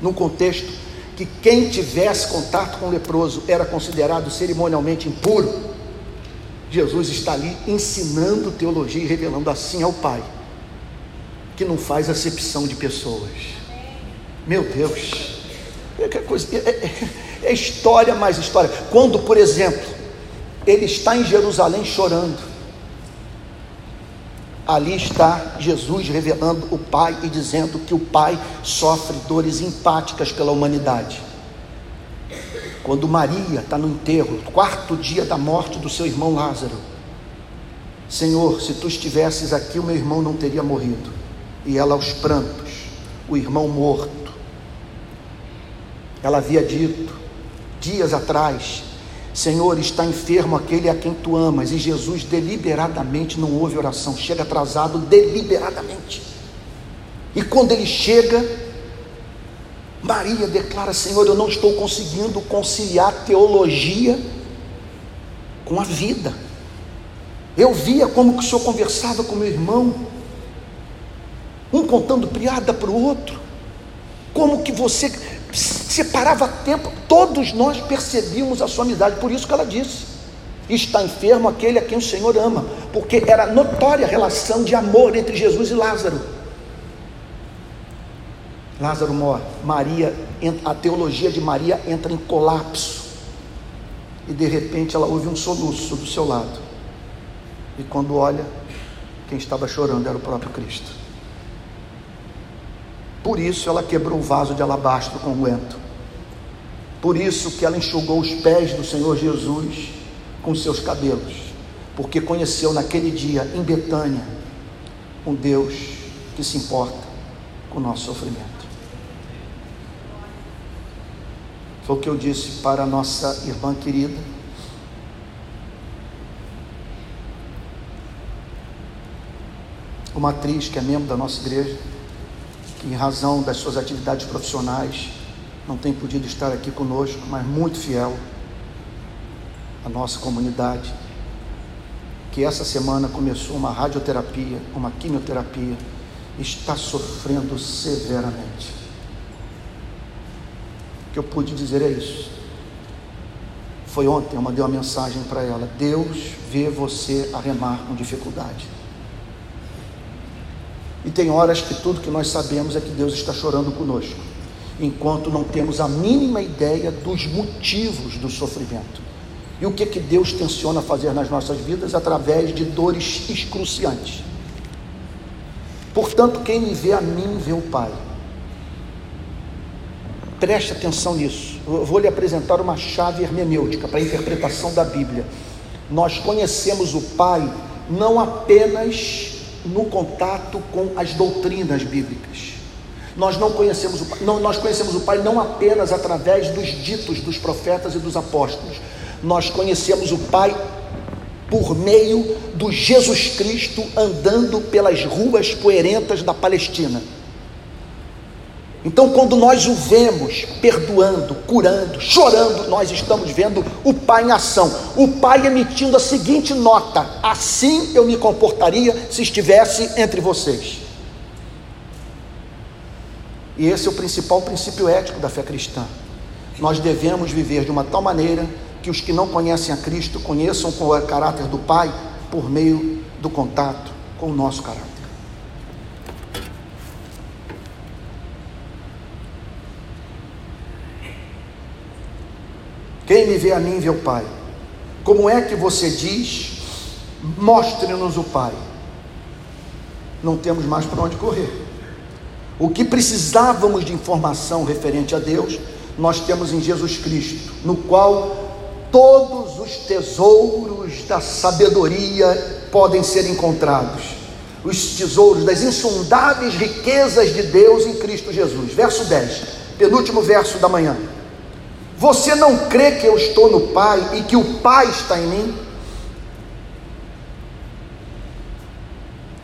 no contexto que quem tivesse contato com o leproso era considerado cerimonialmente impuro, Jesus está ali ensinando teologia e revelando assim ao Pai, que não faz acepção de pessoas. Meu Deus, é, coisa, é, é, é história mais história. Quando, por exemplo, ele está em Jerusalém chorando, ali está Jesus revelando o Pai e dizendo que o Pai sofre dores empáticas pela humanidade. Quando Maria está no enterro, quarto dia da morte do seu irmão Lázaro. Senhor, se tu estivesses aqui, o meu irmão não teria morrido. E ela aos prantos, o irmão morto. Ela havia dito, dias atrás, Senhor, está enfermo aquele a quem tu amas. E Jesus deliberadamente não houve oração, chega atrasado deliberadamente. E quando ele chega, Maria declara: Senhor, eu não estou conseguindo conciliar teologia com a vida. Eu via como que o Senhor conversava com meu irmão, um contando piada para o outro, como que você separava tempo, todos nós percebíamos a sua amizade, por isso que ela disse: está enfermo aquele a quem o Senhor ama, porque era notória a relação de amor entre Jesus e Lázaro. Lázaro morre, Maria, a teologia de Maria entra em colapso. E de repente ela ouve um soluço do seu lado. E quando olha, quem estava chorando era o próprio Cristo. Por isso ela quebrou o vaso de alabastro com guento. Por isso que ela enxugou os pés do Senhor Jesus com seus cabelos, porque conheceu naquele dia em Betânia um Deus que se importa com o nosso sofrimento. Foi o que eu disse para a nossa irmã querida. uma atriz que é membro da nossa igreja, que em razão das suas atividades profissionais não tem podido estar aqui conosco, mas muito fiel à nossa comunidade, que essa semana começou uma radioterapia, uma quimioterapia, está sofrendo severamente. Que eu pude dizer é isso. Foi ontem, eu mandei uma mensagem para ela: Deus vê você a remar com dificuldade. E tem horas que tudo que nós sabemos é que Deus está chorando conosco, enquanto não temos a mínima ideia dos motivos do sofrimento. E o que que Deus tenciona fazer nas nossas vidas através de dores excruciantes. Portanto, quem me vê a mim vê o Pai. Preste atenção nisso. Eu vou lhe apresentar uma chave hermenêutica para a interpretação da Bíblia. Nós conhecemos o Pai não apenas no contato com as doutrinas bíblicas. Nós não conhecemos o Pai, não, nós conhecemos o Pai não apenas através dos ditos dos profetas e dos apóstolos. Nós conhecemos o Pai por meio do Jesus Cristo andando pelas ruas poerentas da Palestina. Então, quando nós o vemos perdoando, curando, chorando, nós estamos vendo o Pai em ação. O Pai emitindo a seguinte nota: assim eu me comportaria se estivesse entre vocês. E esse é o principal princípio ético da fé cristã. Nós devemos viver de uma tal maneira que os que não conhecem a Cristo conheçam o caráter do Pai por meio do contato com o nosso caráter. Quem me vê a mim vê o Pai. Como é que você diz, mostre-nos o Pai? Não temos mais para onde correr. O que precisávamos de informação referente a Deus, nós temos em Jesus Cristo, no qual todos os tesouros da sabedoria podem ser encontrados. Os tesouros das insondáveis riquezas de Deus em Cristo Jesus. Verso 10, penúltimo verso da manhã. Você não crê que eu estou no Pai e que o Pai está em mim?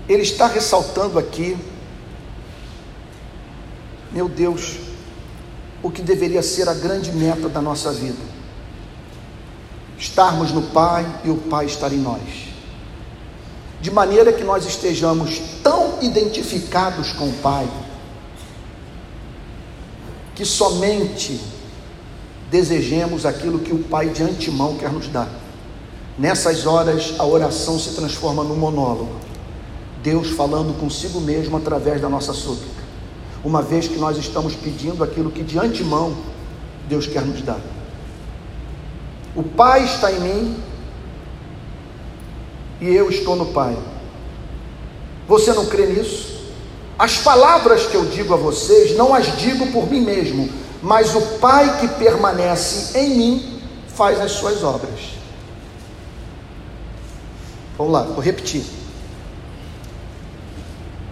Ele está ressaltando aqui, meu Deus, o que deveria ser a grande meta da nossa vida: estarmos no Pai e o Pai estar em nós, de maneira que nós estejamos tão identificados com o Pai, que somente desejemos aquilo que o Pai de antemão quer nos dar. Nessas horas, a oração se transforma num monólogo. Deus falando consigo mesmo através da nossa súplica. Uma vez que nós estamos pedindo aquilo que de antemão Deus quer nos dar. O Pai está em mim e eu estou no Pai. Você não crê nisso? As palavras que eu digo a vocês, não as digo por mim mesmo, mas o Pai que permanece em mim faz as suas obras. Vamos lá, vou repetir.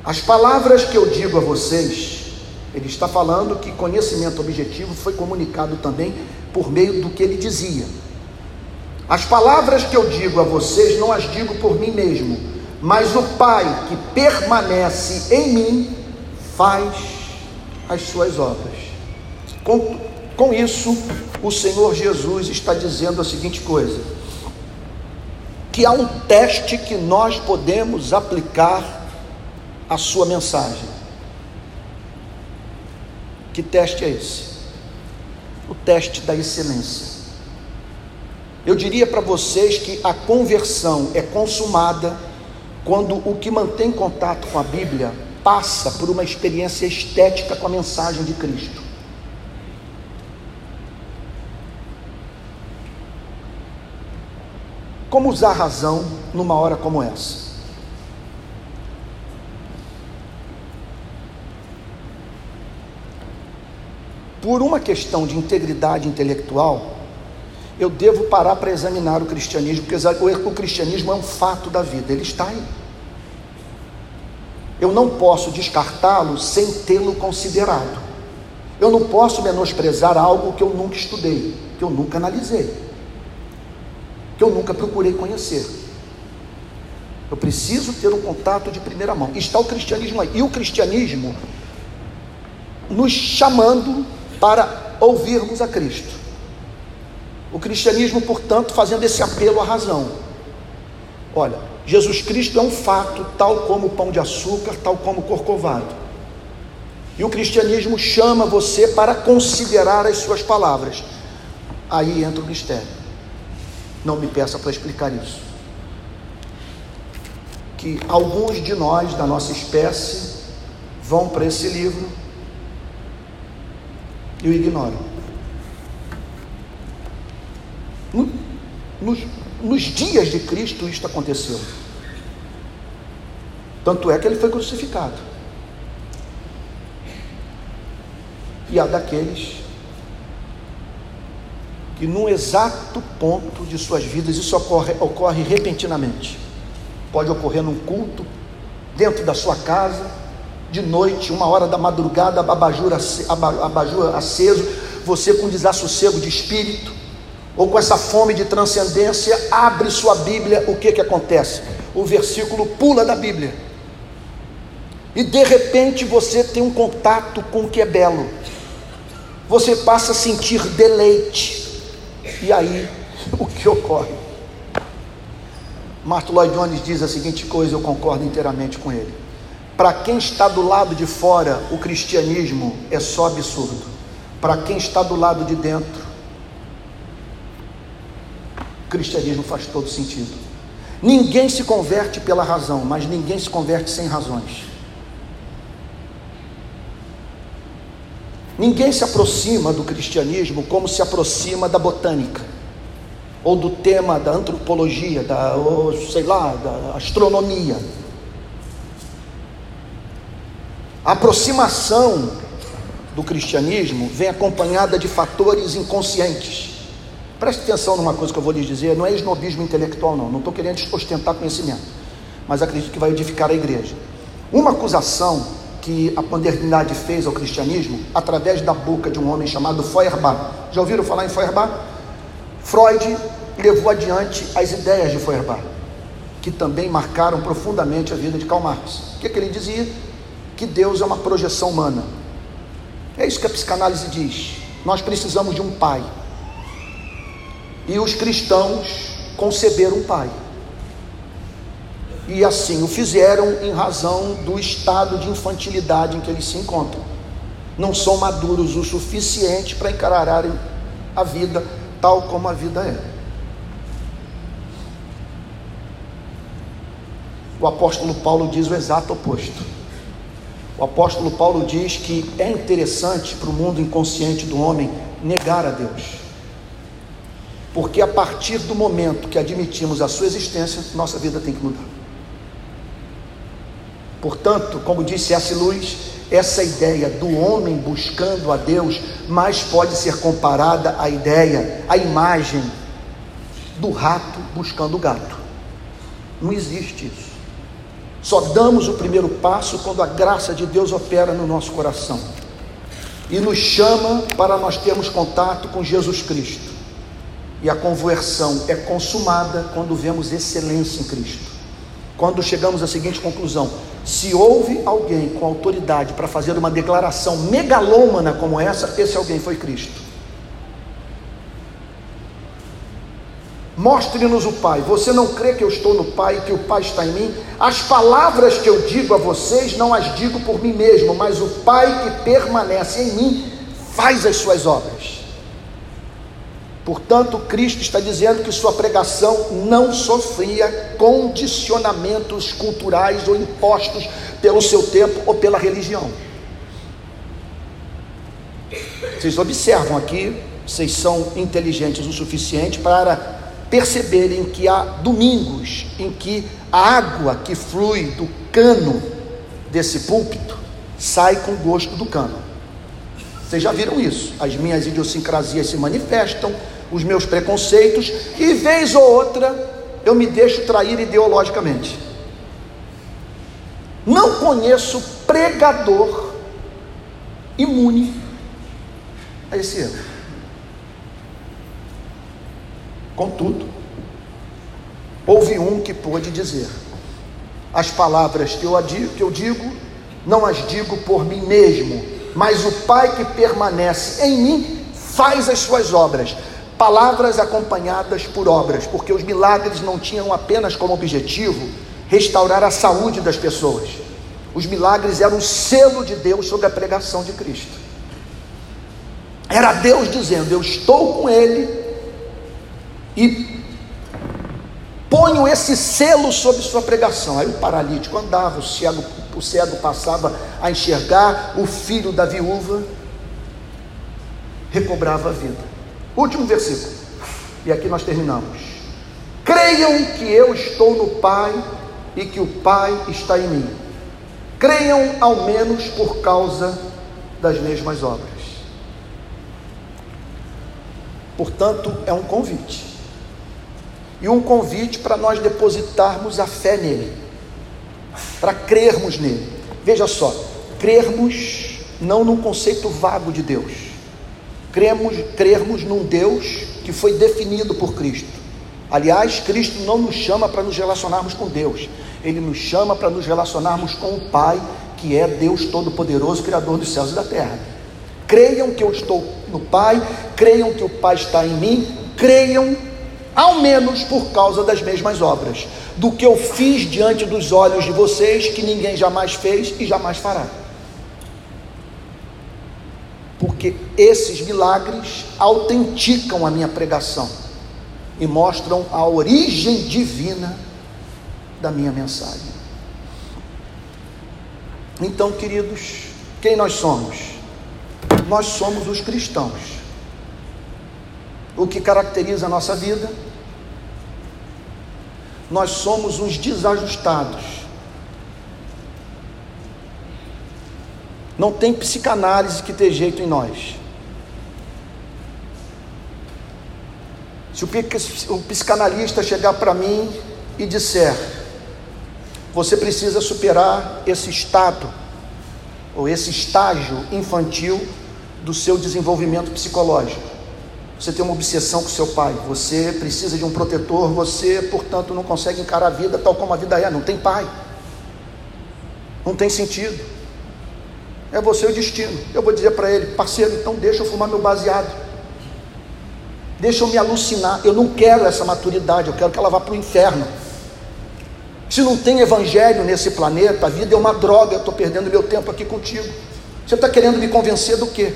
As palavras que eu digo a vocês, ele está falando que conhecimento objetivo foi comunicado também por meio do que ele dizia. As palavras que eu digo a vocês não as digo por mim mesmo, mas o Pai que permanece em mim faz as suas obras. Com, com isso, o Senhor Jesus está dizendo a seguinte coisa: que há um teste que nós podemos aplicar à sua mensagem. Que teste é esse? O teste da excelência. Eu diria para vocês que a conversão é consumada quando o que mantém contato com a Bíblia passa por uma experiência estética com a mensagem de Cristo. Como usar razão numa hora como essa? Por uma questão de integridade intelectual, eu devo parar para examinar o cristianismo, porque o cristianismo é um fato da vida, ele está aí. Eu não posso descartá-lo sem tê-lo considerado. Eu não posso menosprezar algo que eu nunca estudei, que eu nunca analisei que eu nunca procurei conhecer. Eu preciso ter um contato de primeira mão. Está o cristianismo aí. E o cristianismo nos chamando para ouvirmos a Cristo. O cristianismo, portanto, fazendo esse apelo à razão. Olha, Jesus Cristo é um fato, tal como o pão de açúcar, tal como o corcovado. E o cristianismo chama você para considerar as suas palavras. Aí entra o mistério. Não me peça para explicar isso. Que alguns de nós, da nossa espécie, vão para esse livro e o ignoram. Nos, nos dias de Cristo isto aconteceu. Tanto é que ele foi crucificado. E há daqueles que num exato ponto de suas vidas isso ocorre, ocorre repentinamente. Pode ocorrer num culto, dentro da sua casa, de noite, uma hora da madrugada, abajur, abajur aceso, você com desassossego de espírito, ou com essa fome de transcendência, abre sua Bíblia, o que que acontece? O versículo pula da Bíblia. E de repente você tem um contato com o que é belo. Você passa a sentir deleite. E aí, o que ocorre? Martin Lloyd Jones diz a seguinte coisa, eu concordo inteiramente com ele. Para quem está do lado de fora, o cristianismo é só absurdo. Para quem está do lado de dentro, o cristianismo faz todo sentido. Ninguém se converte pela razão, mas ninguém se converte sem razões. Ninguém se aproxima do cristianismo como se aproxima da botânica, ou do tema da antropologia, da, ou, sei lá, da astronomia. A aproximação do cristianismo vem acompanhada de fatores inconscientes. Preste atenção numa coisa que eu vou lhes dizer, não é esnobismo intelectual, não, não estou querendo ostentar conhecimento, mas acredito que vai edificar a igreja. Uma acusação que a modernidade fez ao cristianismo, através da boca de um homem chamado Feuerbach. Já ouviram falar em Feuerbach? Freud levou adiante as ideias de Feuerbach, que também marcaram profundamente a vida de Karl Marx. O que, que ele dizia? Que Deus é uma projeção humana. É isso que a psicanálise diz. Nós precisamos de um pai e os cristãos conceberam um pai. E assim o fizeram em razão do estado de infantilidade em que eles se encontram. Não são maduros o suficiente para encararem a vida tal como a vida é. O apóstolo Paulo diz o exato oposto. O apóstolo Paulo diz que é interessante para o mundo inconsciente do homem negar a Deus. Porque a partir do momento que admitimos a sua existência, nossa vida tem que mudar. Portanto, como disse S. Luz, essa ideia do homem buscando a Deus mais pode ser comparada à ideia, à imagem do rato buscando o gato. Não existe isso. Só damos o primeiro passo quando a graça de Deus opera no nosso coração e nos chama para nós termos contato com Jesus Cristo. E a conversão é consumada quando vemos excelência em Cristo. Quando chegamos à seguinte conclusão: se houve alguém com autoridade para fazer uma declaração megalômana como essa, esse alguém foi Cristo. Mostre-nos o Pai. Você não crê que eu estou no Pai e que o Pai está em mim? As palavras que eu digo a vocês, não as digo por mim mesmo, mas o Pai que permanece em mim faz as suas obras. Portanto, Cristo está dizendo que sua pregação não sofria condicionamentos culturais ou impostos pelo seu tempo ou pela religião. Vocês observam aqui, vocês são inteligentes o suficiente para perceberem que há domingos em que a água que flui do cano desse púlpito sai com gosto do cano. Vocês já viram isso? As minhas idiosincrasias se manifestam, os meus preconceitos, e vez ou outra eu me deixo trair ideologicamente. Não conheço pregador imune a esse erro. Contudo, houve um que pôde dizer: As palavras que eu, que eu digo, não as digo por mim mesmo, mas o Pai que permanece em mim faz as suas obras. Palavras acompanhadas por obras, porque os milagres não tinham apenas como objetivo restaurar a saúde das pessoas. Os milagres eram o selo de Deus sobre a pregação de Cristo. Era Deus dizendo: Eu estou com ele e ponho esse selo sobre sua pregação. Aí o paralítico andava, o cego, o cego passava a enxergar, o filho da viúva recobrava a vida. Último versículo, e aqui nós terminamos. Creiam que eu estou no Pai e que o Pai está em mim. Creiam ao menos por causa das mesmas obras. Portanto, é um convite. E um convite para nós depositarmos a fé nele, para crermos nele. Veja só, crermos não num conceito vago de Deus, cremos, crermos num Deus que foi definido por Cristo. Aliás, Cristo não nos chama para nos relacionarmos com Deus, ele nos chama para nos relacionarmos com o Pai, que é Deus Todo-Poderoso, Criador dos céus e da terra. Creiam que eu estou no Pai, creiam que o Pai está em mim, creiam, ao menos por causa das mesmas obras, do que eu fiz diante dos olhos de vocês, que ninguém jamais fez e jamais fará. Porque esses milagres autenticam a minha pregação e mostram a origem divina da minha mensagem. Então, queridos, quem nós somos? nós somos os cristãos. O que caracteriza a nossa vida? Nós somos os desajustados. Não tem psicanálise que dê jeito em nós. Se o psicanalista chegar para mim e disser: Você precisa superar esse estado, ou esse estágio infantil, do seu desenvolvimento psicológico. Você tem uma obsessão com seu pai, você precisa de um protetor, você, portanto, não consegue encarar a vida tal como a vida é, não tem pai. Não tem sentido. É você o destino. Eu vou dizer para ele, parceiro, então deixa eu fumar meu baseado. Deixa eu me alucinar. Eu não quero essa maturidade, eu quero que ela vá para o inferno. Se não tem evangelho nesse planeta, a vida é uma droga, eu estou perdendo meu tempo aqui contigo. Você está querendo me convencer do quê?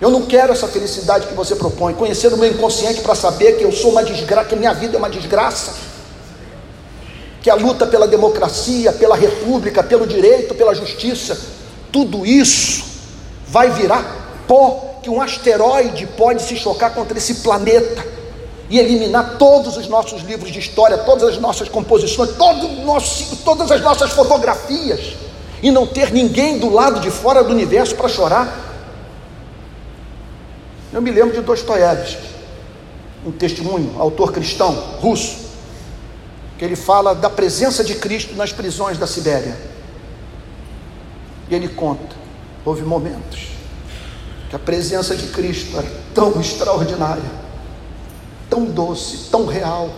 Eu não quero essa felicidade que você propõe, conhecer o meu inconsciente para saber que eu sou uma desgraça, que minha vida é uma desgraça, que a luta pela democracia, pela república, pelo direito, pela justiça, tudo isso vai virar pó, que um asteroide pode se chocar contra esse planeta e eliminar todos os nossos livros de história, todas as nossas composições, nosso, todas as nossas fotografias, e não ter ninguém do lado de fora do universo para chorar. Eu me lembro de Dostoiévski, um testemunho, autor cristão russo, que ele fala da presença de Cristo nas prisões da Sibéria. E ele conta, houve momentos que a presença de Cristo era tão extraordinária, tão doce, tão real,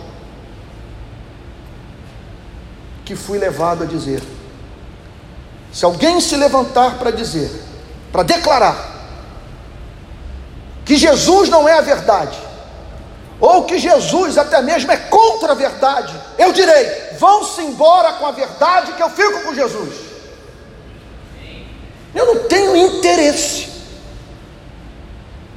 que fui levado a dizer: se alguém se levantar para dizer, para declarar que Jesus não é a verdade, ou que Jesus até mesmo é contra a verdade, eu direi: vão-se embora com a verdade que eu fico com Jesus. Eu não tenho interesse.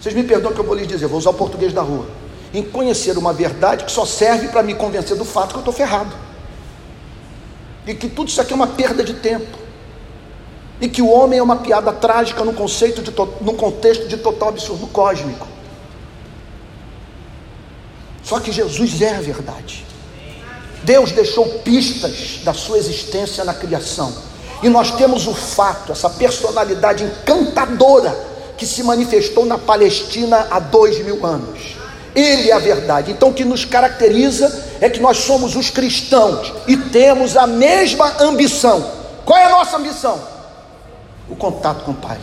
Vocês me perdoam que eu vou lhes dizer, vou usar o português da rua. Em conhecer uma verdade que só serve para me convencer do fato que eu estou ferrado. E que tudo isso aqui é uma perda de tempo e que o homem é uma piada trágica no conceito de no contexto de total absurdo cósmico. Só que Jesus é a verdade. Deus deixou pistas da sua existência na criação. E nós temos o fato, essa personalidade encantadora que se manifestou na Palestina há dois mil anos. Ele é a verdade. Então, o que nos caracteriza é que nós somos os cristãos e temos a mesma ambição. Qual é a nossa ambição? o contato com o Pai,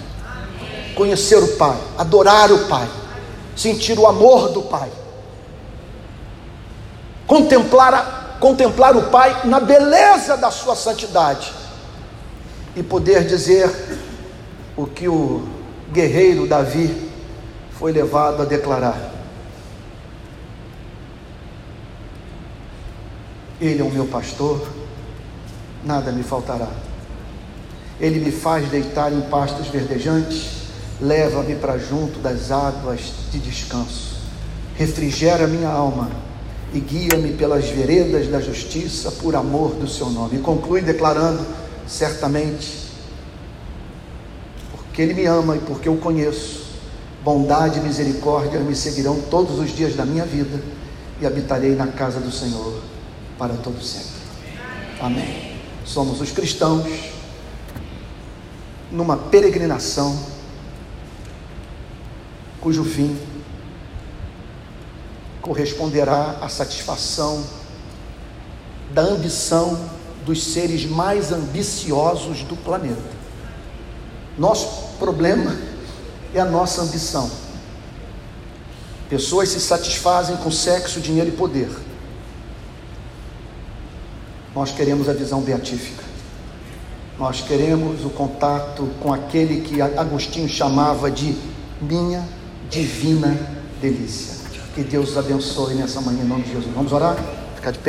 conhecer o Pai, adorar o Pai, sentir o amor do Pai, contemplar contemplar o Pai na beleza da sua santidade. E poder dizer o que o guerreiro Davi foi levado a declarar: Ele é o meu pastor, nada me faltará. Ele me faz deitar em pastos verdejantes, leva-me para junto das águas de descanso, refrigera minha alma e guia-me pelas veredas da justiça por amor do seu nome. E conclui declarando: certamente, porque Ele me ama e porque eu conheço, bondade e misericórdia me seguirão todos os dias da minha vida e habitarei na casa do Senhor para todo sempre. Amém. Somos os cristãos numa peregrinação cujo fim corresponderá à satisfação da ambição dos seres mais ambiciosos do planeta. Nosso problema é a nossa ambição. Pessoas se satisfazem com sexo, dinheiro e poder. Nós queremos a visão beatífica. Nós queremos o contato com aquele que Agostinho chamava de minha divina delícia. Que Deus abençoe nessa manhã em nome de Jesus. Vamos orar?